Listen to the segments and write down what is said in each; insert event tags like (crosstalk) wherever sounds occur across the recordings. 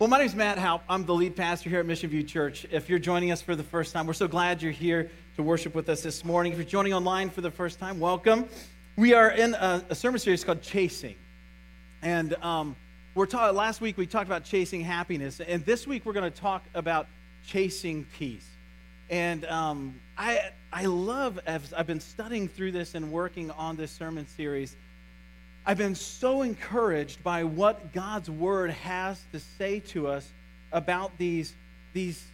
Well, my name is Matt Haupt. I'm the lead pastor here at Mission View Church. If you're joining us for the first time, we're so glad you're here to worship with us this morning. If you're joining online for the first time, welcome. We are in a, a sermon series called Chasing. And um, we're ta- last week we talked about chasing happiness, and this week we're going to talk about chasing peace. And um, I, I love, as I've been studying through this and working on this sermon series, I've been so encouraged by what God's word has to say to us about these, these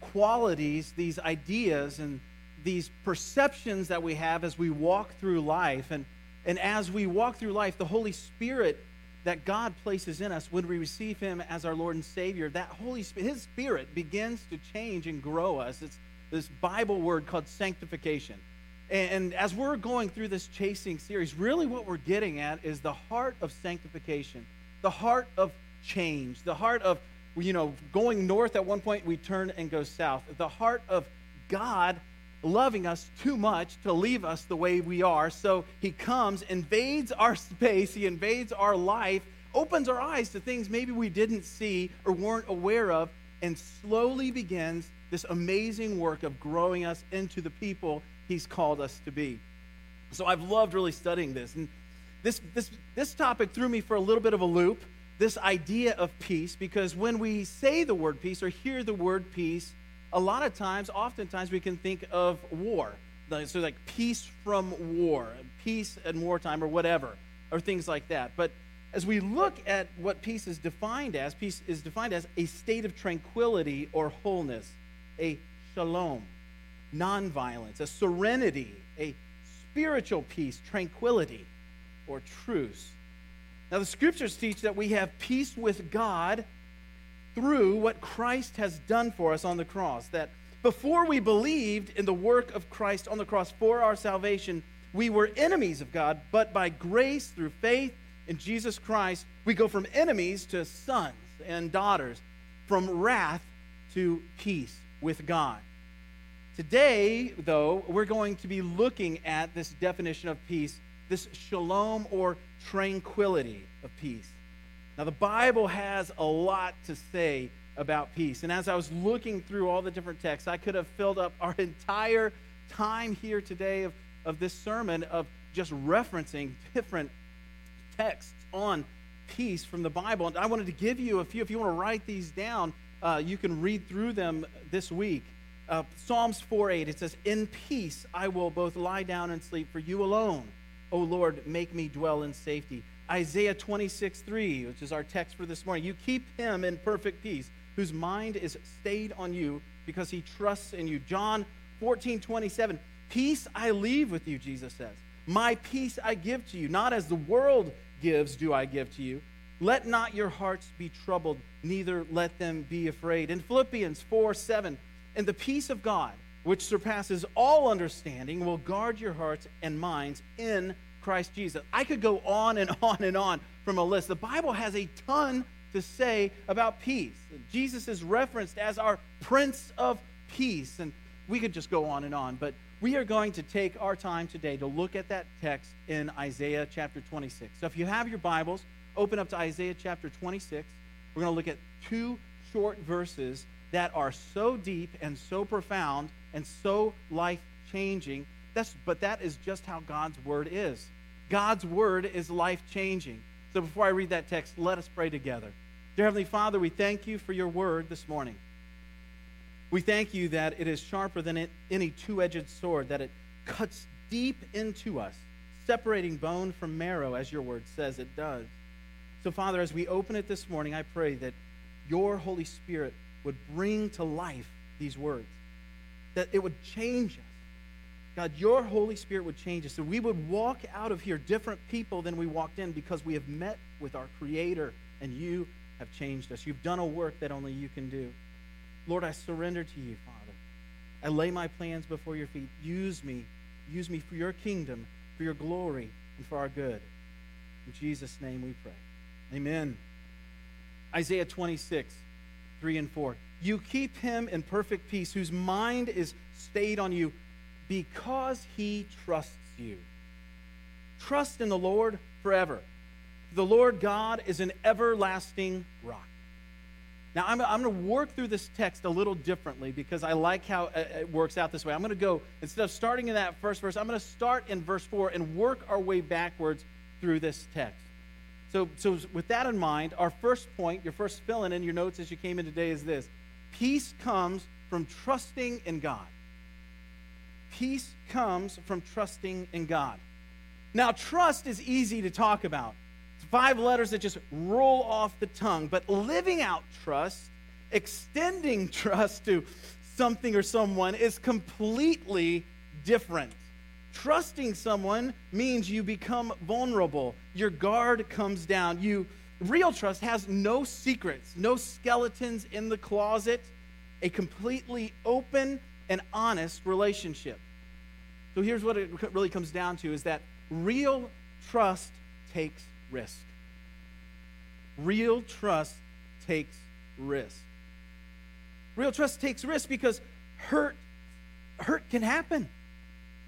qualities, these ideas, and these perceptions that we have as we walk through life. And, and as we walk through life, the Holy Spirit that God places in us when we receive Him as our Lord and Savior, that Holy Spirit, His Spirit begins to change and grow us. It's this Bible word called sanctification. And as we're going through this chasing series, really what we're getting at is the heart of sanctification, the heart of change, the heart of, you know, going north at one point, we turn and go south, the heart of God loving us too much to leave us the way we are. So he comes, invades our (laughs) space, he invades our life, opens our eyes to things maybe we didn't see or weren't aware of, and slowly begins this amazing work of growing us into the people he's called us to be. So I've loved really studying this. And this, this, this topic threw me for a little bit of a loop, this idea of peace, because when we say the word peace or hear the word peace, a lot of times, oftentimes, we can think of war. So, like peace from war, peace in wartime, or whatever, or things like that. But as we look at what peace is defined as, peace is defined as a state of tranquility or wholeness, a shalom nonviolence, a serenity, a spiritual peace, tranquility, or truce. Now, the scriptures teach that we have peace with God through what Christ has done for us on the cross. That before we believed in the work of Christ on the cross for our salvation, we were enemies of God, but by grace through faith in Jesus Christ, we go from enemies to sons and daughters, from wrath to peace with God. Today, though, we're going to be looking at this definition of peace, this shalom or tranquility of peace. Now, the Bible has a lot to say about peace. And as I was looking through all the different texts, I could have filled up our (laughs) entire time here today of, of this sermon of just referencing different texts on peace from the Bible. And I wanted to give you a few. If you want to write these down, uh, you can read through them this week. Uh, Psalms 4 8, it says, In peace I will both lie down and sleep, for you alone, O Lord, make me dwell in safety. Isaiah 26 3, which is our text for this morning, you keep him in perfect peace, whose mind is stayed on you because he trusts in you. John 14 27, Peace I leave with you, Jesus says. My peace I give to you, not as the world gives, do I give to you. Let not your hearts be troubled, neither let them be afraid. In Philippians 4 7, and the peace of God, which surpasses all understanding, will guard your hearts and minds in Christ Jesus. I could go on and (laughs) on and on from a list. The Bible has a ton to say about peace. Jesus is referenced as our Prince of Peace. And we could just go on and on, but we are going to take our time today to look at that text in Isaiah chapter 26. So if you have your Bibles, open up to Isaiah chapter 26. We're going to look at two short verses that are so deep and so profound and so life changing. That's, but that is just how God's word is. God's word is life changing. So before I read that text, let us pray together. Dear Heavenly Father, we thank you for your word this morning. We thank you that it is sharper than any two edged sword, that it cuts deep into us, separating bone from marrow, as your word says it does. So, Father, as we open it this morning, I pray that your Holy Spirit would bring to life these words, that it would change us. God, your Holy Spirit would change us. So we would walk out of here different people than we walked in because we have met with our Creator and you have changed us. You've done a work that only you can do. Lord, I surrender to you, Father. I lay my plans before your feet. Use me. Use me for your kingdom, for your glory, and for our good. In Jesus' name we pray. Amen. Isaiah 26. 3 and 4. You keep him in perfect peace, whose mind is stayed on you because he trusts you. Trust in the Lord forever. The Lord God is an everlasting rock. Now, I'm, I'm going to work through this text a little differently because I like how it works out this way. I'm going to go, instead of starting in that first verse, I'm going to start in verse 4 and work our way backwards through this text. So, so with that in mind, our first point, your first fill in in your notes as you came in today is this Peace comes from trusting in God. Peace comes from trusting in God. Now, trust is easy to talk about It's five letters that just roll off the tongue. But living out trust, extending (laughs) trust to something or someone is completely different. Trusting someone means you become vulnerable. Your guard comes down. You real trust has no secrets, no skeletons in the closet, a completely open and honest relationship. So here's what it really comes down to is that real trust takes risk. Real trust takes risk. Real trust takes risk because hurt hurt can happen.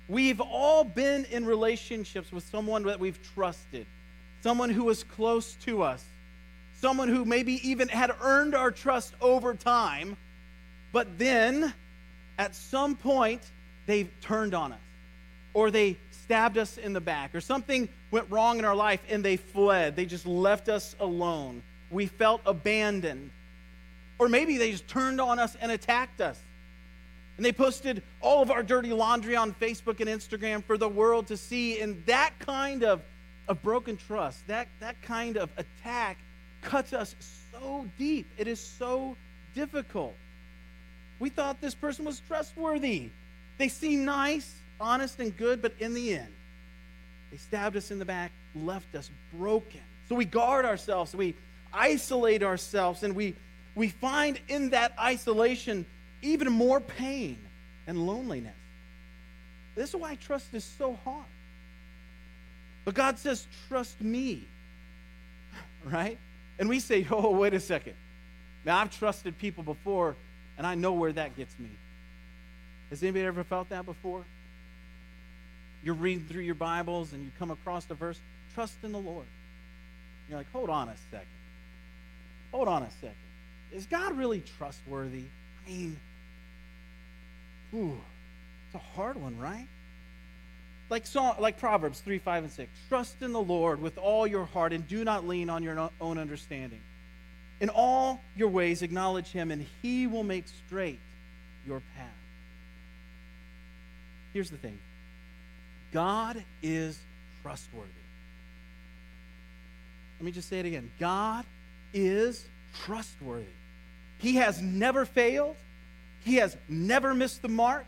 We've all been in relationships with someone that we've trusted, someone who was close to us, someone who maybe even had earned our trust over time, but then at some point they've turned on us or they stabbed us in the back, or something went wrong in our life and they fled. They just left us alone. We felt abandoned. Or maybe they just turned on us and attacked us. And they posted all of our dirty laundry on Facebook and Instagram for the world to see. And that kind of, of broken trust, that, that kind of attack cuts us so deep. It is so difficult. We thought this person was trustworthy. They seem nice honest and good, but in the end, they stabbed us in the back, left us broken. So we guard ourselves, we isolate ourselves, and we, we find in that isolation even more pain and loneliness. This is why trust is so hard. But God says, trust me. (laughs) Right? And we say, oh, wait a second. Now, I've trusted people before, and I know where that gets me. Has anybody ever felt that before? you're reading through your Bibles and you come across the verse, trust in the Lord. You're like, hold on a second. Hold on a second. Is God really trustworthy? I mean, ooh, it's a hard one, right? Like, like Proverbs 3, 5, and 6. Trust in the Lord with all your heart and do not lean on your own understanding. In all your ways, acknowledge him, and he will make straight your path. Here's the thing God is trustworthy. Let me just say it again God is trustworthy. He has never failed, He has never missed the mark.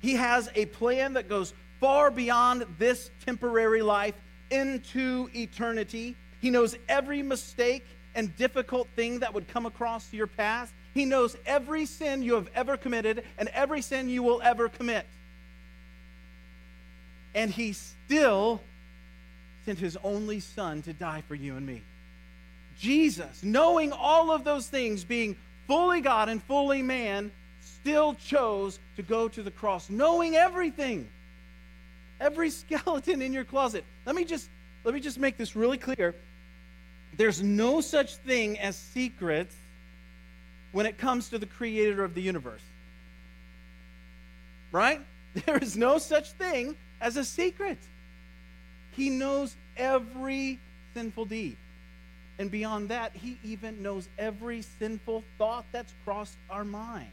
He has a plan that goes far beyond this temporary life into eternity. He knows every mistake and difficult thing that would come across your path. He knows every sin you have ever committed and every sin you will ever commit and he still sent his only son to die for you and me. Jesus, knowing all of those things, being fully God and fully man, still chose to go to the cross, knowing everything. Every (laughs) skeleton in your closet. Let me just let me just make this really clear. There's no such thing as secrets when it comes to the creator of the universe. Right? (laughs) There is no such thing as a secret. He knows every sinful deed. And beyond that, he even knows every sinful thought that's crossed our mind.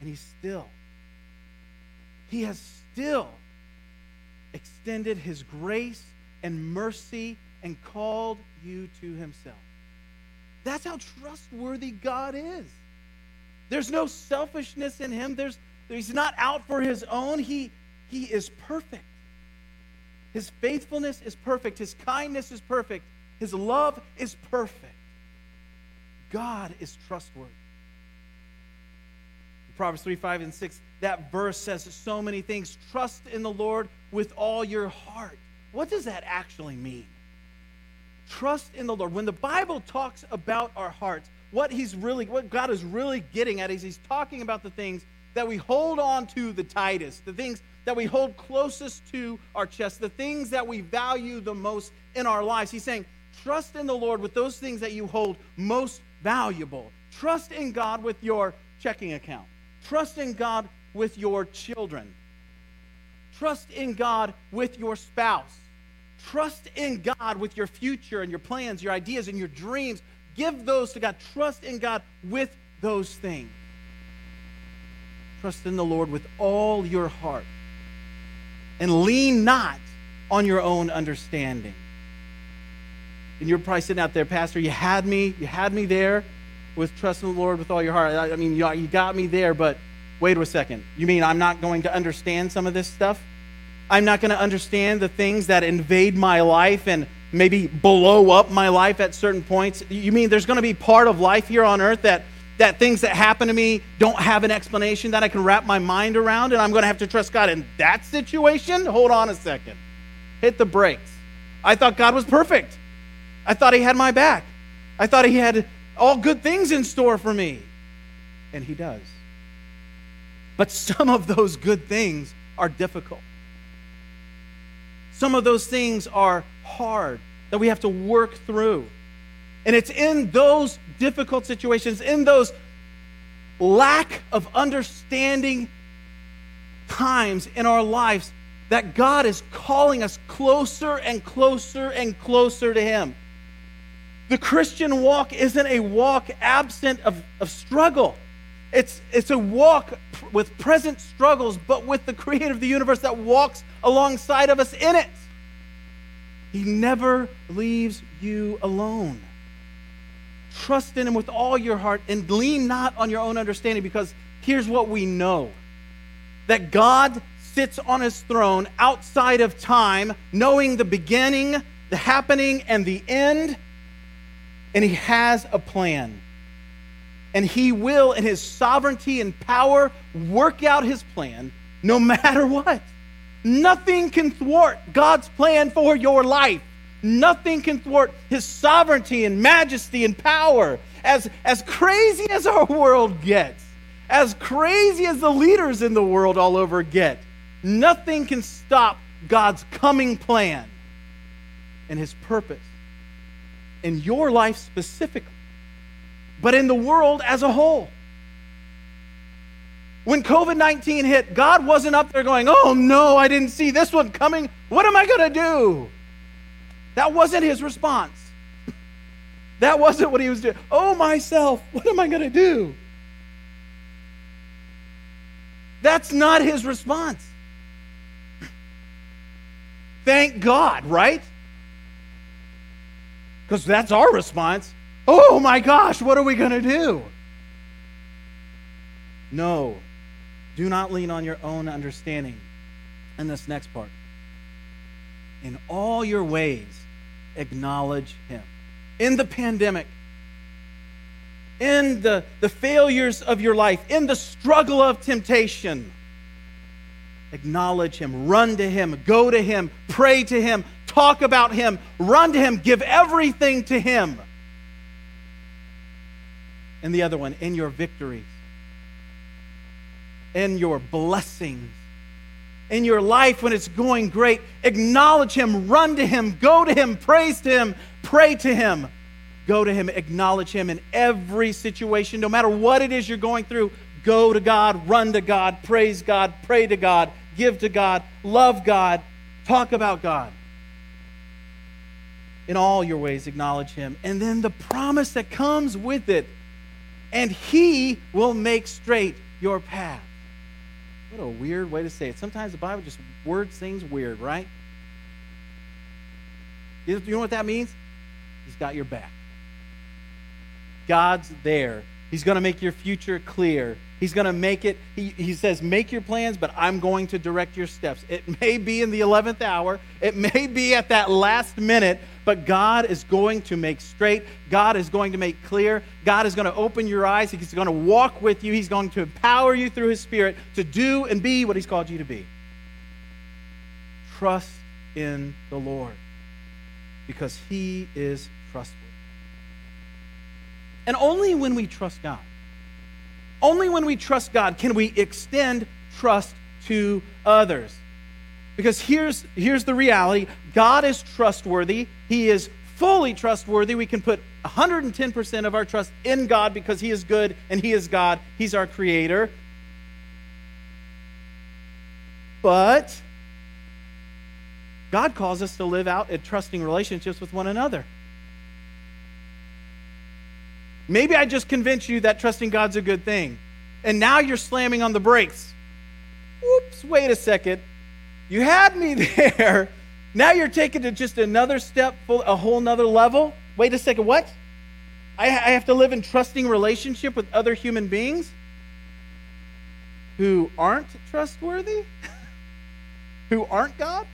And he still, he has still extended his grace and mercy and called you to himself. That's how trustworthy God is. There's no selfishness in him. There's, He's not out for his own. He, he is perfect. His faithfulness is perfect. His kindness is perfect. His love is perfect. God is trustworthy. Proverbs 3, 5, and 6, that verse says so many things. Trust in the Lord with all your heart. What does that actually mean? Trust in the Lord. When the Bible talks about our hearts, what he's really, what God is really getting at is he's talking about the things that we hold on to the tightest, the things that we hold closest to our chest, the things that we value the most in our lives. He's saying, Trust in the Lord with those things that you hold most valuable. Trust in God with your checking account. Trust in God with your children. Trust in God with your spouse. Trust in God with your future and your plans, your ideas, and your dreams. Give those to God. Trust in God with those things. Trust in the Lord with all your heart. And lean not on your own understanding. And you're probably sitting out there, Pastor, you had me, you had me there with trusting the Lord with all your heart. I, I mean, you, you got me there, but wait a second. You mean I'm not going to understand some of this stuff? I'm not going to understand the things that invade my life and maybe blow up my life at certain points. You mean there's going to be part of life here on earth that that things that happen to me don't have an explanation that I can wrap my mind around and I'm going to have to trust God in that situation? Hold on a second. Hit the brakes. I thought God was perfect. I thought he had my back. I thought he had all good things in store for me. And he does. But some of those good things are difficult. Some of those things are hard that we have to work through. And it's in those difficult situations, in those lack of understanding times in our lives, that God is calling us closer and closer and closer to Him. The Christian walk isn't a walk absent of, of struggle. It's, it's a walk with present struggles, but with the creator of the universe that walks alongside of us in it. He never leaves you alone. Trust in Him with all your heart and lean not on your own understanding because here's what we know that God sits on His throne outside of time, knowing the beginning, the happening, and the end, and He has a plan. And He will, in His sovereignty and power, work out His plan no (laughs) matter what. Nothing can thwart God's plan for your life. Nothing can thwart his sovereignty and majesty and power. As, as crazy as our (laughs) world gets, as crazy as the leaders in the world all over get, nothing can stop God's coming plan and his purpose in your life specifically, but in the world as a whole. When COVID 19 hit, God wasn't up there going, Oh no, I didn't see this one coming. What am I going to do? That wasn't his response. (laughs) That wasn't what he was doing. Oh, myself, what am I going to do? That's not his response. (laughs) Thank God, right? Because that's our response. Oh my gosh, what are we going to do? No, do not lean on your own understanding. And this next part. In all your ways, acknowledge Him. In the pandemic, in the, the failures of your life, in the struggle of temptation, acknowledge Him, run to Him, go to Him, pray to Him, talk about Him, run to Him, give everything to Him. And the other one, in your victories in your blessings. In your life when it's going great, acknowledge Him, run to Him, go to Him, praise to Him, pray to Him. Go to Him, acknowledge Him in every situation, no matter what it is you're going through. Go to God, run to God, praise God, pray to God, give to God, love God, talk about God. In all your ways, acknowledge Him. And then the promise that comes with it, and He will make straight your path. What a weird way to say it. Sometimes the Bible just words things weird, right? You know what that means? He's got your back. God's there. He's going to make your future clear. He's going to make it, he, he says, make your plans, but I'm going to direct your steps. It may be in the 11th hour, it may be at that last minute, but God is going to make straight. God is going to make clear. God is going to open your eyes. He's going to walk with you. He's going to empower you through His Spirit to do and be what He's called you to be. Trust in the Lord because He is trustworthy. And only when we trust God only when we trust God can we extend trust to others. Because here's, here's the reality God is trustworthy, He is fully trustworthy. We can put 110% of our trust in God because He is good and He is God. He's our creator. But God calls us to live out in trusting relationships with one another. Maybe I just convinced you that trusting God's a good thing. And now you're slamming on the brakes. Whoops, wait a second. You had me (laughs) there. Now you're taking it just another step, a whole nother level. Wait a second, what? I have to live in trusting relationship with other human beings who aren't trustworthy, (laughs) who aren't God,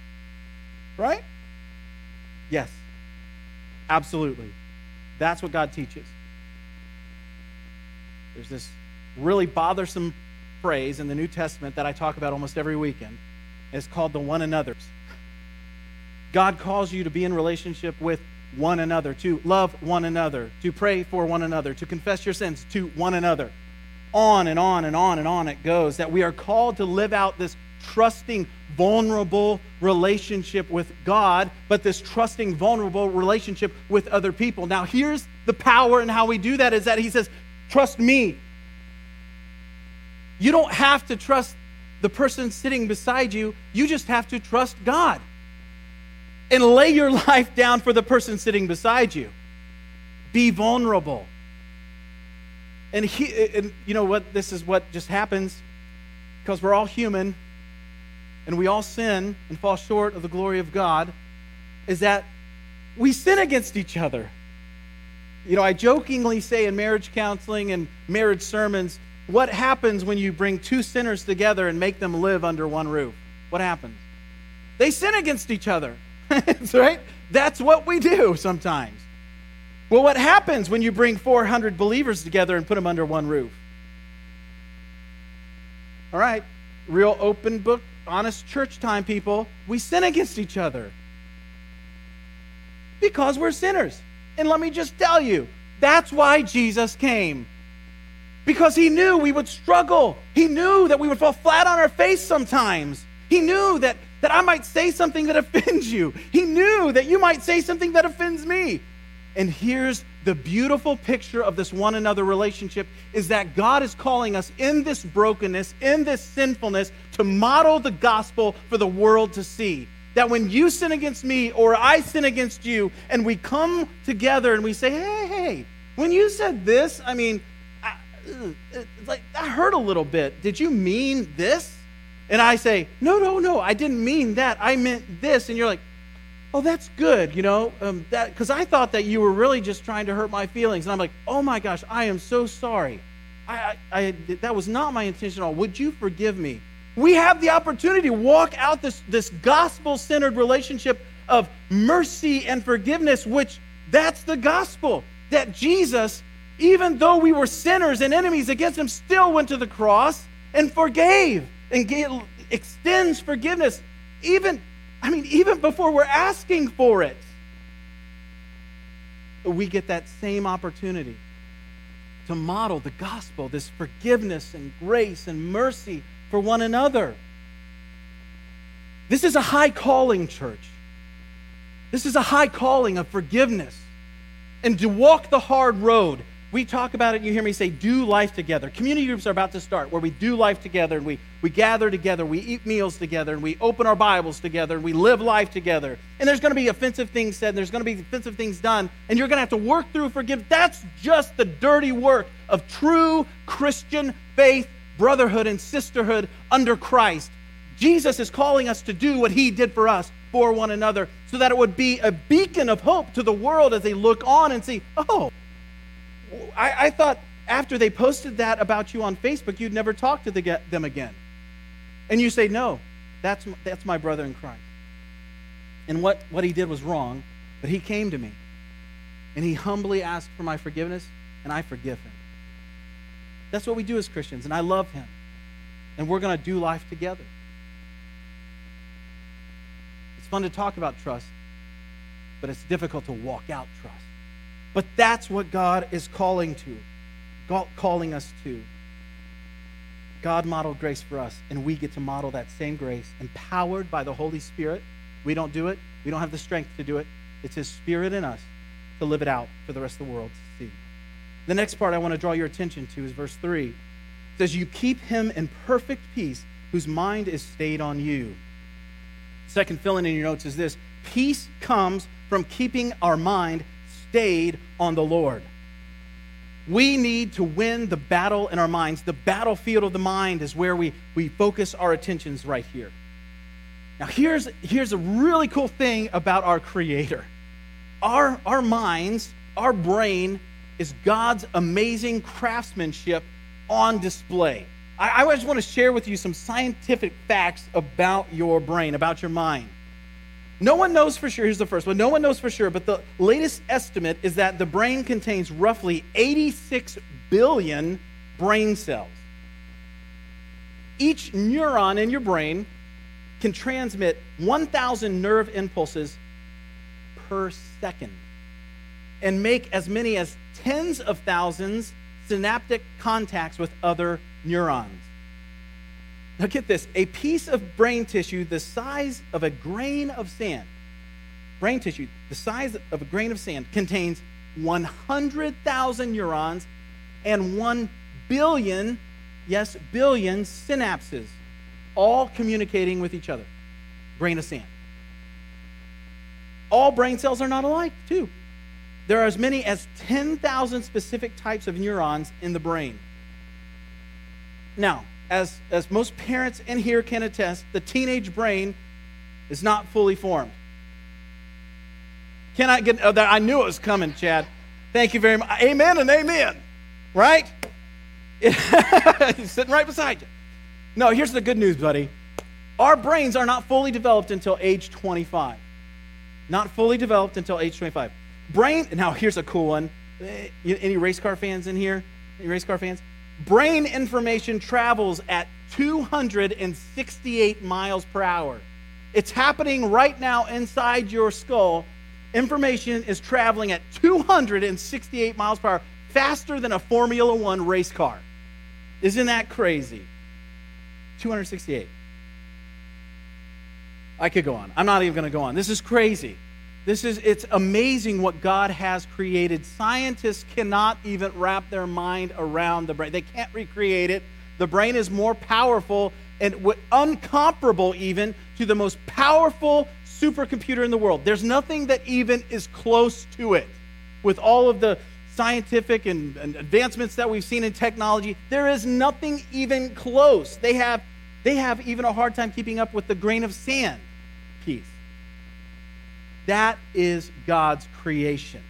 right? Yes, absolutely. That's what God teaches. There's this really bothersome phrase in the New Testament that I talk about almost every weekend. It's called the one another's. God calls you to be in relationship with one another, to love one another, to pray for one another, to confess your sins to one another. On and on and on and on it goes. That we are called to live out this trusting, vulnerable relationship with God, but this trusting, vulnerable relationship with other people. Now, here's the power and how we do that is that He says, Trust me. You don't have to trust the person sitting beside you, you just have to trust God and lay your (laughs) life down for the person sitting beside you. Be vulnerable. And, he, and you know what? This is what just happens because we're all human and we all sin and fall short of the glory of God. Is that we sin against each other. You know, I jokingly say in marriage counseling and marriage sermons, what happens when you bring two sinners together and make them live under one roof? What happens? They sin against each other. (laughs) That's right? That's what we do sometimes. Well, what happens when you bring 400 believers together and put them under one roof? All right, real open book, honest church time, people. We sin against each other because we're sinners. And let me just tell you, that's why Jesus came. Because he knew we would struggle. He knew that we would fall flat on our face sometimes. He knew that, that I might say something that (laughs) offends you. He knew that you might say something that offends me. And here's the beautiful picture of this one another relationship is that God is calling us in this brokenness, in this sinfulness, to model the gospel for the world to see that when you sin against me or I sin against you, and we come together and we say, hey, hey, when you said this, I mean, I, it's like that hurt a little bit. Did you mean this? And I say, no, no, no, I didn't mean that. I meant this. And you're like, oh, that's good, you know, um, that because I thought that you were really just trying to hurt my feelings. And I'm like, oh my gosh, I am so sorry. I, I, I that was not my intention at all. Would you forgive me? We have the opportunity to walk out this, this gospel centered relationship of mercy and forgiveness, which that's the gospel. That Jesus, even though we were sinners and enemies against him, still went to the cross and forgave and gave, extends forgiveness, even, I mean, even before we're asking for it. We get that same opportunity to model the gospel, this forgiveness and grace and mercy for one another. This is a high calling, church. This is a high calling of forgiveness and to walk the hard road. We talk about it, you hear me say, do life together. Community groups are about to start where we do life together and we, we gather together, we eat meals together, and we open our Bibles together, and we live life together. And there's going to be offensive things said, and there's going to be offensive things done, and you're going to have to work through forgive. That's just the dirty work of true Christian faith brotherhood and sisterhood under Christ. Jesus is calling us to do what he did for us for one another so that it would be a beacon of hope to the world as they look on and see, oh, I, I thought after they posted that about you on Facebook, you'd never talk to the, them again. And you say, no, that's, that's my brother in Christ. And what, what he did was wrong, but he came to me and he humbly asked for my forgiveness, and I forgive him. That's what we do as Christians, and I love him. And we're going to do life together. It's fun to talk about trust, but it's difficult to walk out trust. But that's what God is calling to, calling us to. God modeled grace for us, and we get to model that same grace, empowered by the Holy Spirit. We don't do it, we don't have the strength to do it. It's His Spirit in us to live it out for the rest of the world. The next part I want to draw your attention to is verse 3. It says, You keep him in perfect peace whose mind is stayed on you. Second filling in your notes is this peace comes from keeping our mind stayed on the Lord. We need to win the battle in our minds. The battlefield of the mind is where we, we focus our attentions right here. Now, here's, here's a really cool thing about our Creator our, our minds, our brain, is God's amazing craftsmanship on display. I, I just want to share with you some scientific facts about your brain, about your mind. No one knows for sure. Here's the first one. No one knows for sure, but the latest estimate is that the brain contains roughly 86 billion brain cells. Each neuron in your brain can transmit 1,000 nerve impulses per second and make as many as tens of thousands synaptic contacts with other neurons. Now, get this a piece of brain tissue the size of a grain of sand, brain tissue the size of a grain of sand, contains 100,000 neurons and 1 billion, yes, billion synapses, all communicating with each other. Grain of sand. All brain cells are not alike, too. There are as many as 10,000 specific types of neurons in the brain. Now, as, as most parents in here can attest, the teenage brain is not fully formed. Can I get, oh, I knew it was coming, Chad. Thank you very much. Amen and amen. Right? (laughs) He's sitting right beside you. No, here's the good news, buddy. Our brains are not fully developed until age 25. Not fully developed until age 25. Brain, now here's a cool one. Eh, any race car fans in here? Any race car fans? Brain information travels at 268 miles per hour. It's happening right now inside your skull. Information is traveling at 268 miles per hour, faster than a Formula One race car. Isn't that crazy? 268. I could go on. I'm not even going to go on. This is crazy. This is it's amazing what God has created. Scientists cannot even wrap their mind around the brain. They can't recreate it. The brain is more powerful and uncomparable even to the most powerful supercomputer in the world. There's nothing that even is close to it. With all of the scientific and, and advancements that we've seen in technology, there is nothing even close. They have they have even a hard time keeping up with the grain of sand. That is God's creation.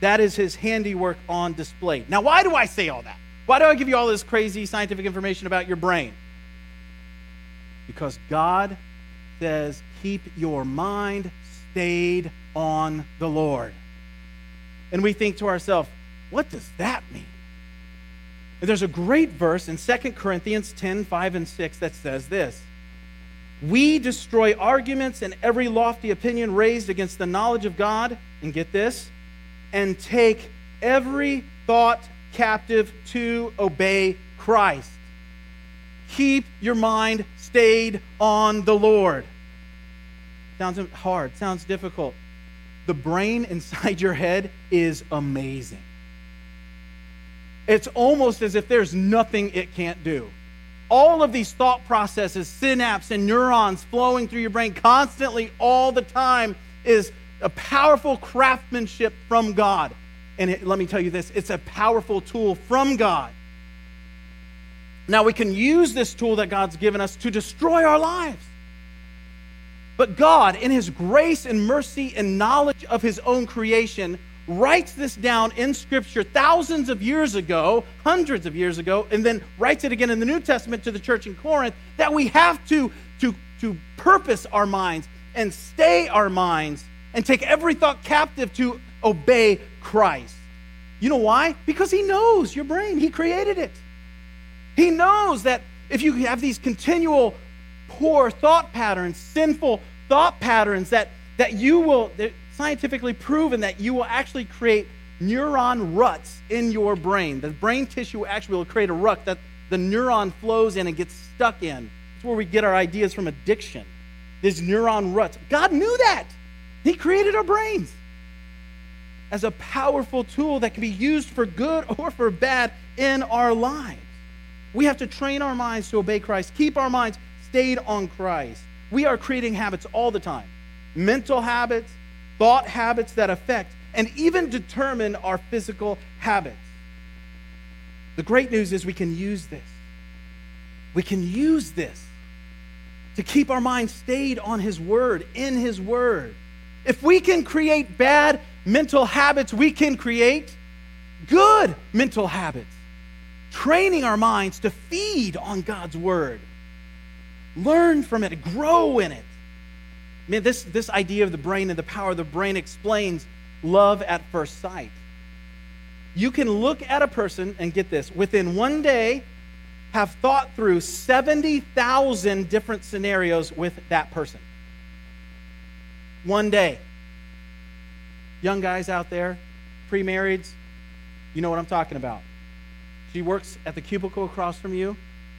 That is his handiwork on display. Now, why do I say all that? Why do I give you all this crazy scientific information about your brain? Because God says, keep your mind stayed on the Lord. And we think to ourselves, what does that mean? And there's a great verse in 2 Corinthians 10 5 and 6 that says this we destroy arguments and every lofty opinion raised against the knowledge of God, and get this, and take every thought captive to obey Christ. Keep your mind stayed on the Lord. Sounds hard, sounds difficult. The brain (laughs) inside your head is amazing. It's almost as if there's nothing it can't do all of these thought processes, synapses, and neurons flowing through your brain constantly, all the time, is a powerful craftsmanship from God. And it, let me tell you this it's a powerful tool from God. Now, we can use this tool that God's given us to destroy our lives. But God, in His grace and mercy and knowledge of His own creation, writes this down in Scripture thousands of years ago, hundreds of years ago, and then writes it again in the New Testament to the church in Corinth that we have to, to, to purpose our minds and stay our minds and take every thought captive to obey Christ. You know why? Because He knows your brain, He created it. He knows that if you have these continual poor thought patterns, sinful thought patterns, that, that you will, scientifically proven that you will actually create neuron ruts in your brain. The brain tissue actually will create a rut that the neuron flows in and gets stuck in. That's where we get our ideas from addiction. These neuron ruts. God knew that. He created our brains. as a powerful tool that can be used for good (laughs) or for bad in our lives. We have to train our minds to obey Christ, keep our minds stayed on Christ. We are creating habits all the time mental habits, thought habits that affect and even determine our physical habits. The great news is we can use this. We can use this to keep our minds stayed on His Word, in His Word. If we can create bad mental habits, we can create good mental habits. Training our minds to feed on God's Word, learn from it, grow in it. Man, this, this idea of the brain and the power of the brain explains love at first sight. You can look at a person and get this within one day, have thought through 70,000 different scenarios with that person. One day. Young guys out there, pre marrieds, you know what I'm talking about. She works at the cubicle across from you.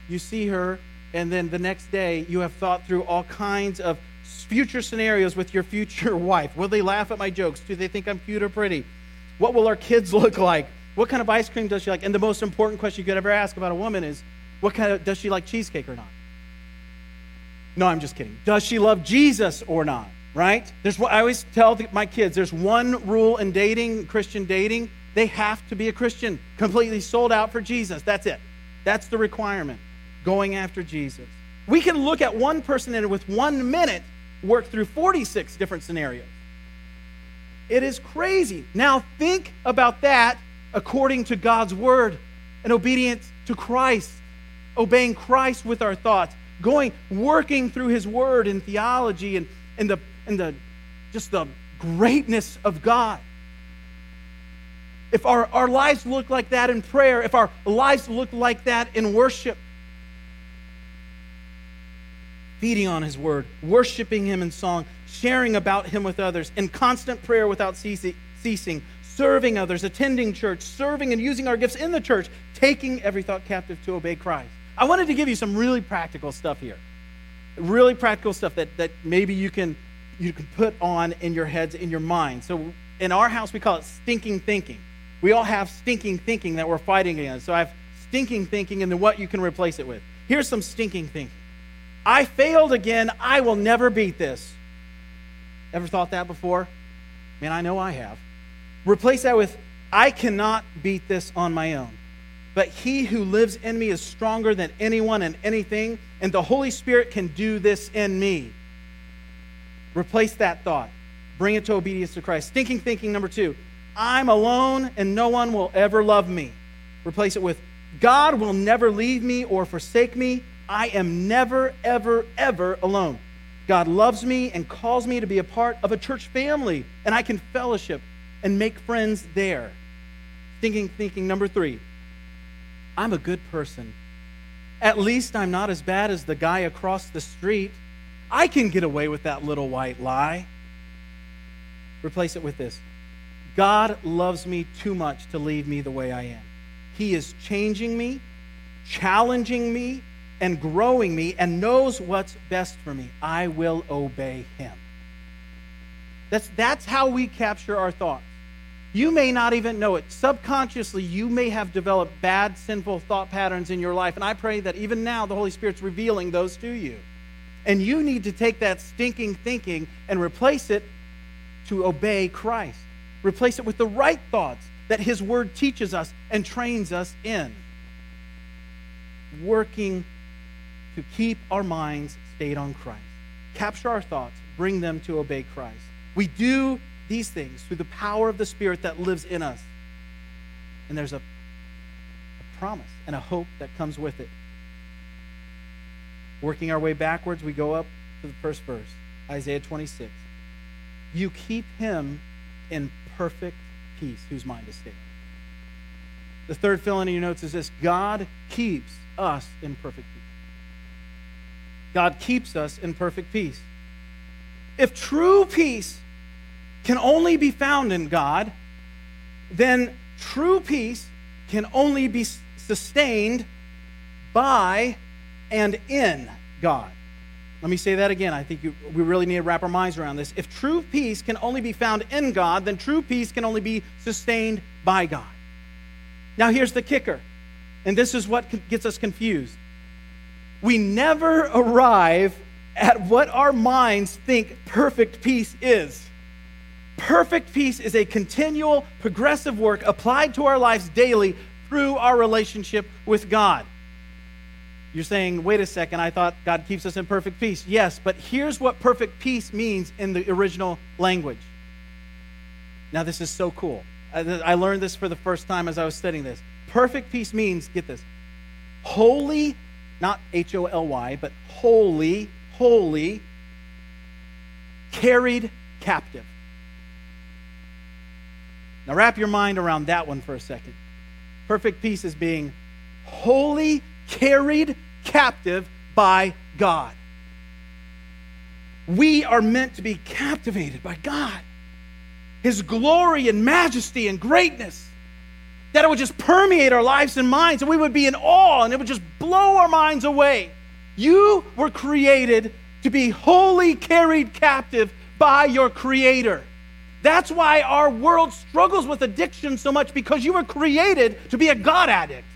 You see her, and then the next day, you have thought through all kinds of future scenarios with your future (laughs) wife. Will they laugh at my jokes? Do they think I'm cute or pretty? What will our kids (laughs) look like? What kind of ice cream does she like? And the most important question you could ever ask about a woman is, what kind of does she like cheesecake or not? No, I'm just kidding. Does she love Jesus or not? Right? There's what I always tell my kids. There's one rule in dating, Christian dating. They have to be a Christian, completely sold out for Jesus. That's it. That's the requirement. Going after Jesus. We can look at one person and with one minute work through 46 different scenarios. It is crazy. Now, think about that according to God's word and obedience to Christ, obeying Christ with our thoughts, going, working through his word and theology and, and, the, and the, just the greatness of God. If our, our lives look like that in prayer, if our lives look like that in worship, feeding on His Word, worshiping Him in song, sharing about Him with others, in constant prayer without ceasing, serving others, attending church, serving and using our gifts in the church, taking every thought captive to obey Christ. I wanted to give you some really practical stuff here. Really practical stuff that, that maybe you can, you can put on in your heads, in your mind. So in our house, we call it stinking thinking. We all have stinking thinking that we're fighting against. So I have stinking thinking and then what you can replace it with. Here's some stinking thinking. I failed again. I will never beat this. Ever thought that before? Man, I know I have. Replace that with, I cannot beat this on my own. But he who lives in me is stronger than anyone and anything, and the Holy Spirit can do this in me. Replace that thought. Bring it to obedience to Christ. Thinking, thinking number two, I'm alone and no one will ever love me. Replace it with, God will never leave me or forsake me. I am never, ever, ever alone. God loves me and calls me to be a part of a church family, and I can fellowship and make friends there. Thinking, thinking, number three, I'm a good person. At least I'm not as bad as the guy across the street. I can get away with that little white lie. Replace it with this God loves me too much to leave me the way I am. He is changing me, challenging me, and growing me and knows what's best for me. I will obey him. That's, that's how we capture our thoughts. You may not even know it. Subconsciously, you may have developed bad, sinful thought patterns in your life. And I pray that even now the Holy Spirit's revealing those to you. And you need to take that stinking thinking and replace it to obey Christ. Replace it with the right thoughts that His Word teaches us and trains us in. Working to keep our minds stayed on Christ. Capture our thoughts, bring them to obey Christ. We do these things through the power of the Spirit that lives in us. And there's a, a promise and a hope that comes with it. Working our way backwards, we go up to the first verse, Isaiah 26. You keep him in perfect peace, whose mind is stayed. The third fill in your notes is this God keeps us in perfect peace. God keeps us in perfect peace. If true peace can only be found in God, then true peace can only be sustained by and in God. Let me say that again. I think you, we really need to wrap our minds around this. If true peace can only be found in God, then true peace can only be sustained by God. Now, here's the kicker, and this is what gets us confused. We never arrive at what our minds think perfect peace is. Perfect peace is a continual, progressive work applied to our lives daily through our relationship with God. You're saying, wait a second, I thought God keeps us in perfect peace. Yes, but here's what perfect peace means in the original language. Now, this is so cool. I learned this for the first time as I was studying this. Perfect peace means, get this, wholly, not H O L Y, but wholly, wholly, carried captive. Now, wrap your mind around that one for a second. Perfect peace is being wholly carried captive by God. We are meant to be captivated by God, His glory and majesty and greatness. That it would just permeate our lives and minds, and we would be in awe, and it would just blow our minds away. You were created to be wholly carried captive by your Creator. That's why our world struggles with addiction so much because you were created to be a God addict.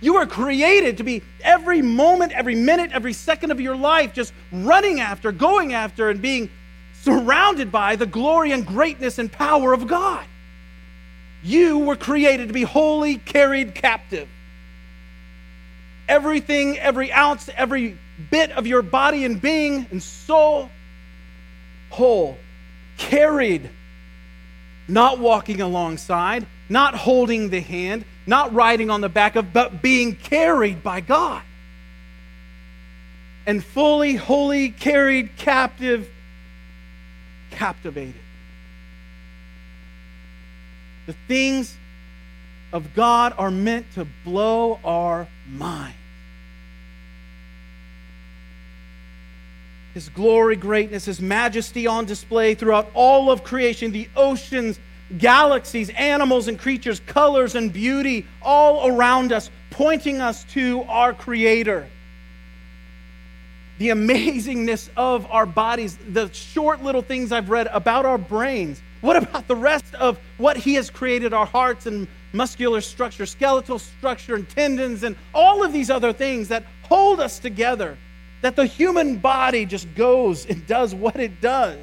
You were created to be every moment, every minute, every second of your life just running after, going after, and being surrounded by the glory and greatness and power of God. You were created to be wholly carried captive. Everything, every ounce, every bit of your body and being and soul, whole, carried, not walking alongside, not holding the hand, not riding on the back of, but being carried by God. And fully, wholly carried captive, captivated. The things of God are meant to blow our mind. His glory, greatness, His majesty on display throughout all of creation, the oceans, galaxies, animals and creatures, colors and beauty all around us, pointing us to our Creator. The amazingness of our bodies, the short little things I've read about our brains. What about the rest of what He has created our hearts and muscular structure, skeletal structure, and tendons, and all of these other things that hold us together? That the human body just goes and does what it does.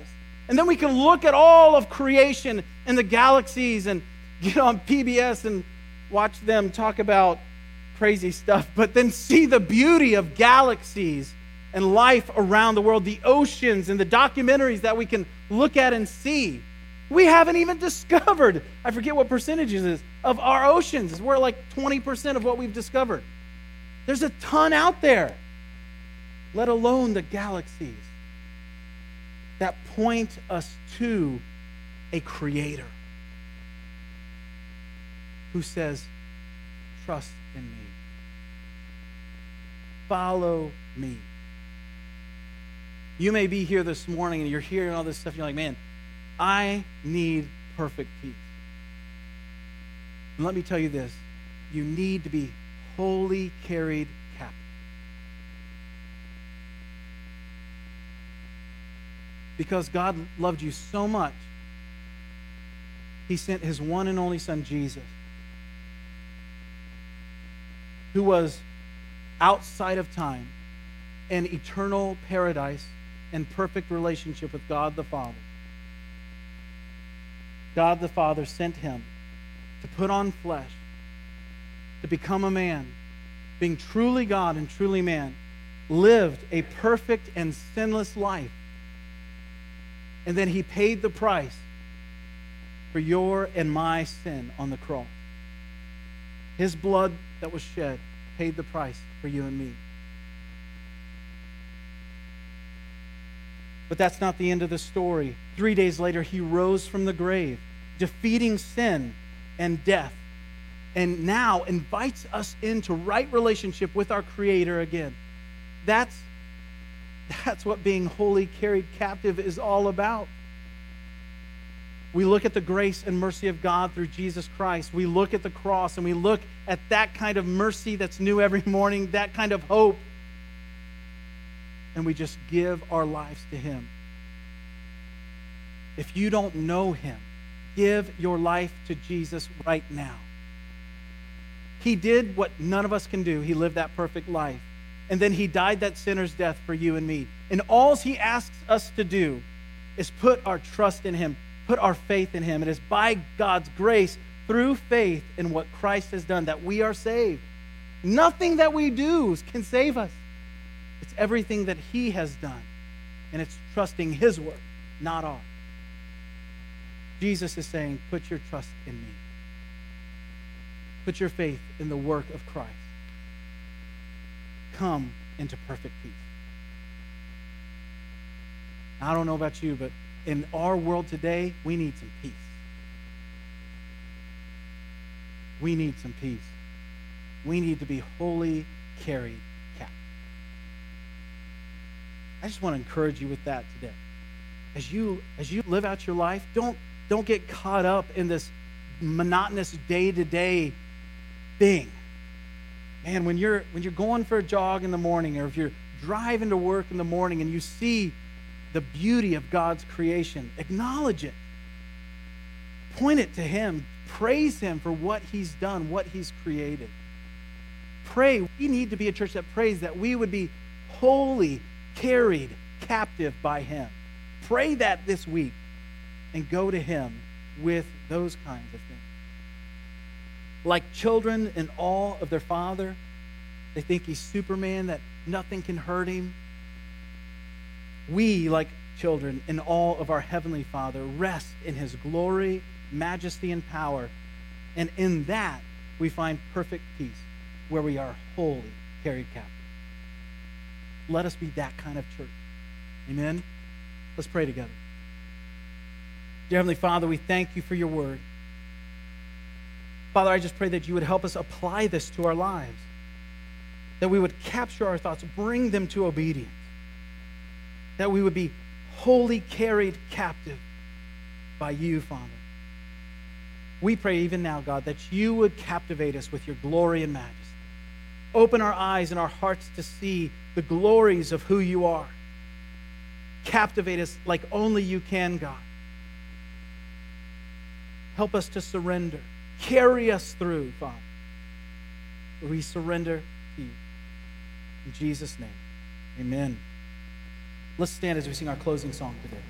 And then we can look at all of creation and the galaxies and get on PBS and watch them talk about crazy stuff, but then see the beauty of galaxies and life around the world, the oceans and the documentaries that we can look at and see. We haven't even (laughs) discovered, I forget what percentages is, of our oceans. We're like 20% of what we've discovered. There's a ton out there, let alone the galaxies that point us to a creator who says, Trust in me. Follow me. You may be here this morning and you're hearing all this stuff. And you're like, man, I need perfect peace. And let me tell you this you need to be wholly carried captive. Because God loved you so much he sent his one and only son, Jesus, who was outside of time and eternal paradise and perfect relationship with God the Father. God the Father sent him to put on flesh, to become a man, being truly God and truly man, lived a perfect and sinless life. And then he paid the price for your and my sin on the cross. His blood that was shed paid the price for you and me. But that's not the end of the story. Three days later, he rose from the grave, defeating sin and death, and now invites us into right relationship with our Creator again. That's, that's what being wholly carried captive is all about. We look at the grace and mercy of God through Jesus Christ. We look at the cross and we look at that kind of mercy that's new every morning, that kind of hope. and we just give our lives to Him. If you don't know Him, give your life to Jesus right now. He did what none of us can do. He lived that perfect life. And then he died that sinner's death for you and me. And all he asks us to do is put our trust in him, put our faith in him. It is by God's grace, through faith in what Christ has done, that we are saved. Nothing that we do can save us. It's everything that he has done. And it's trusting his work, not ours. Jesus is saying, put your trust in me. Put your faith in the work of Christ. Come into perfect peace. I don't know about you, but in our world today, we need some peace. We need some peace. We need to be wholly carried captive. I just want to encourage you with that today. As you as you live out your life, don't don't get caught up in this monotonous day-to-day thing. Man, when you're when you're going for a jog in the morning or if you're driving to work in the morning and you see the beauty of God's creation, acknowledge it. Point it to him. Praise him for what he's done, what he's created. Pray. We need to be a church that prays that we would be wholly carried captive by him. Pray that this week and go to him with those kinds of things like children in awe of their father. They think he's Superman, that nothing can hurt him. We, like children, in awe of our Heavenly Father, rest in his glory, majesty, and power. And in that, we find perfect peace, where we are wholly carried captive. Let us be that kind of church. Amen? Let's pray together. Dear Heavenly Father, we thank you for your word. Father, I just pray that you would help us apply this to our lives, that we would capture our thoughts, bring them to obedience, that we would be wholly carried captive by you, Father. We pray even now, God, that you would captivate us with your glory and majesty. Open our eyes and our hearts to see the glories of who you are. Captivate us like only you can, God. Help us to surrender Carry us through, Father. We surrender to you. In Jesus' name, amen. Let's stand as we sing our closing song today.